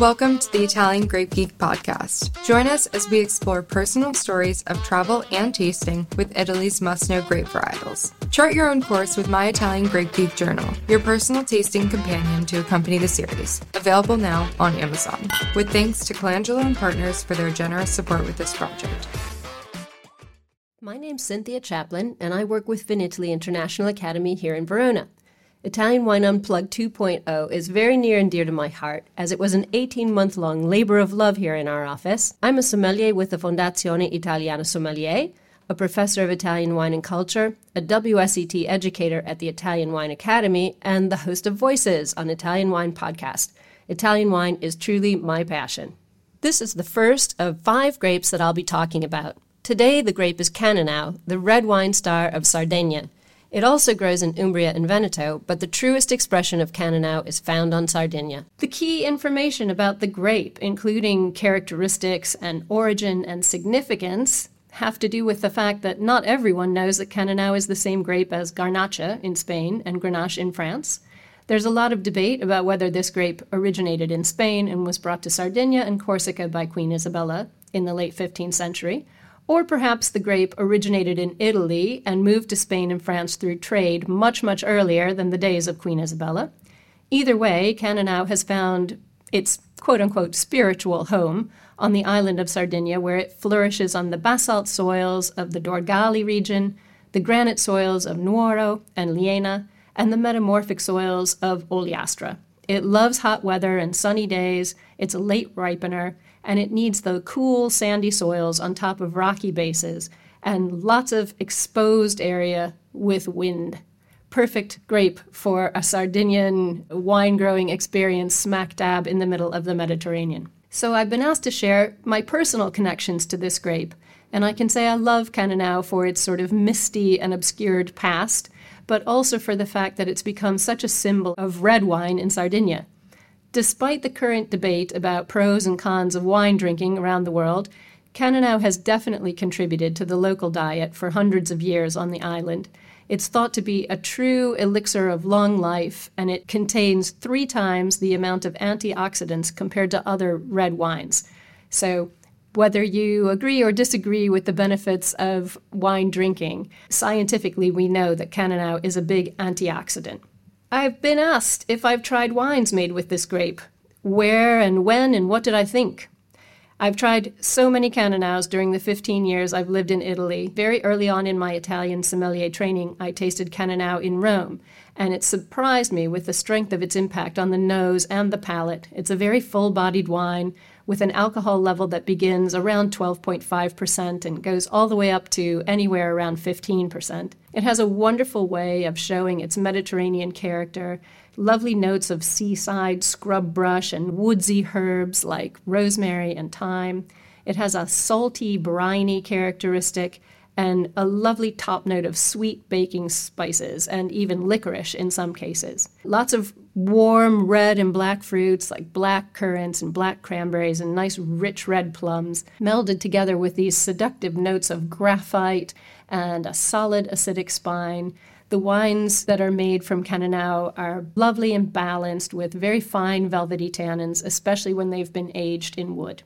Welcome to the Italian Grape Geek podcast. Join us as we explore personal stories of travel and tasting with Italy's must know grape varietals. Chart your own course with My Italian Grape Geek Journal, your personal tasting companion to accompany the series. Available now on Amazon. With thanks to Colangelo and Partners for their generous support with this project. My name's Cynthia Chaplin, and I work with Vinitaly International Academy here in Verona. Italian Wine Unplugged 2.0 is very near and dear to my heart, as it was an 18 month long labor of love here in our office. I'm a sommelier with the Fondazione Italiana Sommelier, a professor of Italian wine and culture, a WSET educator at the Italian Wine Academy, and the host of Voices on Italian Wine Podcast. Italian wine is truly my passion. This is the first of five grapes that I'll be talking about. Today, the grape is Cannonau, the red wine star of Sardinia. It also grows in Umbria and Veneto, but the truest expression of Cannonau is found on Sardinia. The key information about the grape, including characteristics and origin and significance, have to do with the fact that not everyone knows that Cannonau is the same grape as Garnacha in Spain and Grenache in France. There's a lot of debate about whether this grape originated in Spain and was brought to Sardinia and Corsica by Queen Isabella in the late 15th century, or perhaps the grape originated in Italy and moved to Spain and France through trade much, much earlier than the days of Queen Isabella. Either way, Cannonau has found its quote unquote spiritual home on the island of Sardinia, where it flourishes on the basalt soils of the Dorgali region, the granite soils of Nuoro and Oliena, and the metamorphic soils of Ogliastra. It loves hot weather and sunny days, it's a late ripener, and it needs the cool, sandy soils on top of rocky bases and lots of exposed area with wind. Perfect grape for a Sardinian wine growing experience smack dab in the middle of the Mediterranean. So I've been asked to share my personal connections to this grape, and I can say I love Cannonau for its sort of misty and obscured past, but also for the fact that it's become such a symbol of red wine in Sardinia. Despite the current debate about pros and cons of wine drinking around the world, Cannonau has definitely contributed to the local diet for hundreds of years on the island. It's thought to be a true elixir of long life, and it contains three times the amount of antioxidants compared to other red wines. So, whether you agree or disagree with the benefits of wine drinking, scientifically we know that Cannonau is a big antioxidant. I've been asked if I've tried wines made with this grape. Where and when and what did I think? I've tried so many Cannonaus during the 15 years I've lived in Italy. Very early on in my Italian sommelier training, I tasted Cannonau in Rome, and it surprised me with the strength of its impact on the nose and the palate. It's a very full bodied wine with an alcohol level that begins around 12.5% and goes all the way up to anywhere around 15%. It has a wonderful way of showing its Mediterranean character, lovely notes of seaside scrub brush and woodsy herbs like rosemary and thyme. It has a salty, briny characteristic and a lovely top note of sweet baking spices and even licorice in some cases. Lots of warm red and black fruits like black currants and black cranberries and nice rich red plums melded together with these seductive notes of graphite and a solid acidic spine. The wines that are made from Cannonau are lovely and balanced with very fine velvety tannins, especially when they've been aged in wood.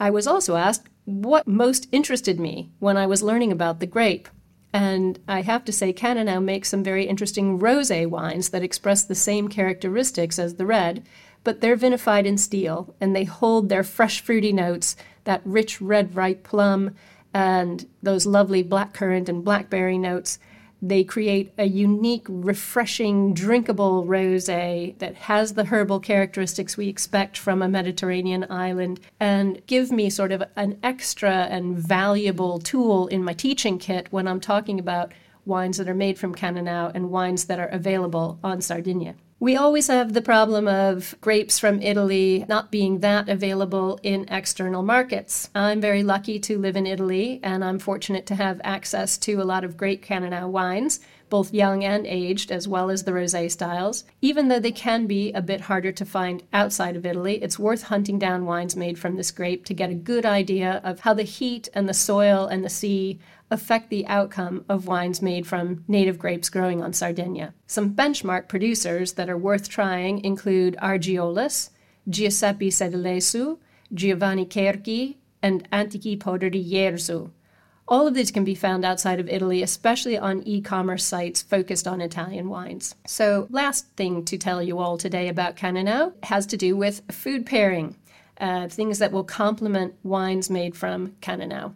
I was also asked what most interested me when I was learning about the grape. And I have to say, Cannonau makes some very interesting rosé wines that express the same characteristics as the red, but they're vinified in steel and they hold their fresh fruity notes, that rich red ripe plum, and those lovely blackcurrant and blackberry notes. They create a unique, refreshing, drinkable rosé that has the herbal characteristics we expect from a Mediterranean island and give me sort of an extra and valuable tool in my teaching kit when I'm talking about wines that are made from Cannonau and wines that are available on Sardinia. We always have the problem of grapes from Italy not being that available in external markets. I'm very lucky to live in Italy, and I'm fortunate to have access to a lot of great Cannonau wines, both young and aged, as well as the rosé styles. Even though they can be a bit harder to find outside of Italy, it's worth hunting down wines made from this grape to get a good idea of how the heat and the soil and the sea affect the outcome of wines made from native grapes growing on Sardinia. Some benchmark producers that are worth trying include Argiolas, Giuseppe Sedilesu, Giovanni Cherchi, and Antichi Jerzu. All of these can be found outside of Italy, especially on e commerce sites focused on Italian wines. So, last thing to tell you all today about Cannonau has to do with food pairing, uh, things that will complement wines made from Cannonau.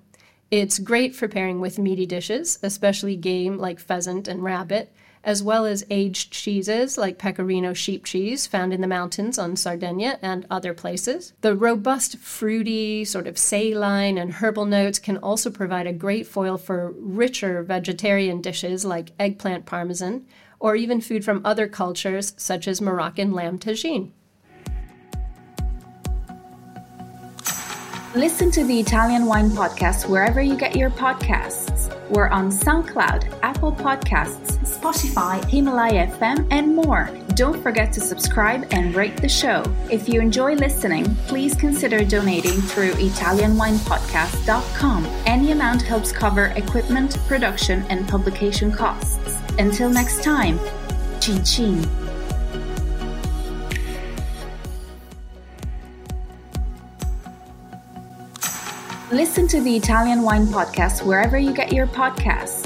It's great for pairing with meaty dishes, especially game like pheasant and rabbit, as well as aged cheeses like pecorino sheep cheese found in the mountains on Sardinia and other places. The robust, fruity, sort of saline and herbal notes can also provide a great foil for richer vegetarian dishes like eggplant parmesan, or even food from other cultures such as Moroccan lamb tagine. Listen to the Italian Wine Podcast wherever you get your podcasts. We're on SoundCloud, Apple Podcasts, Spotify, Himalaya FM, and more. Don't forget to subscribe and rate the show. If you enjoy listening, please consider donating through ItalianWinePodcast.com. Any amount helps cover equipment, production, and publication costs. Until next time, chin chin. Listen to the Italian Wine Podcast wherever you get your podcasts.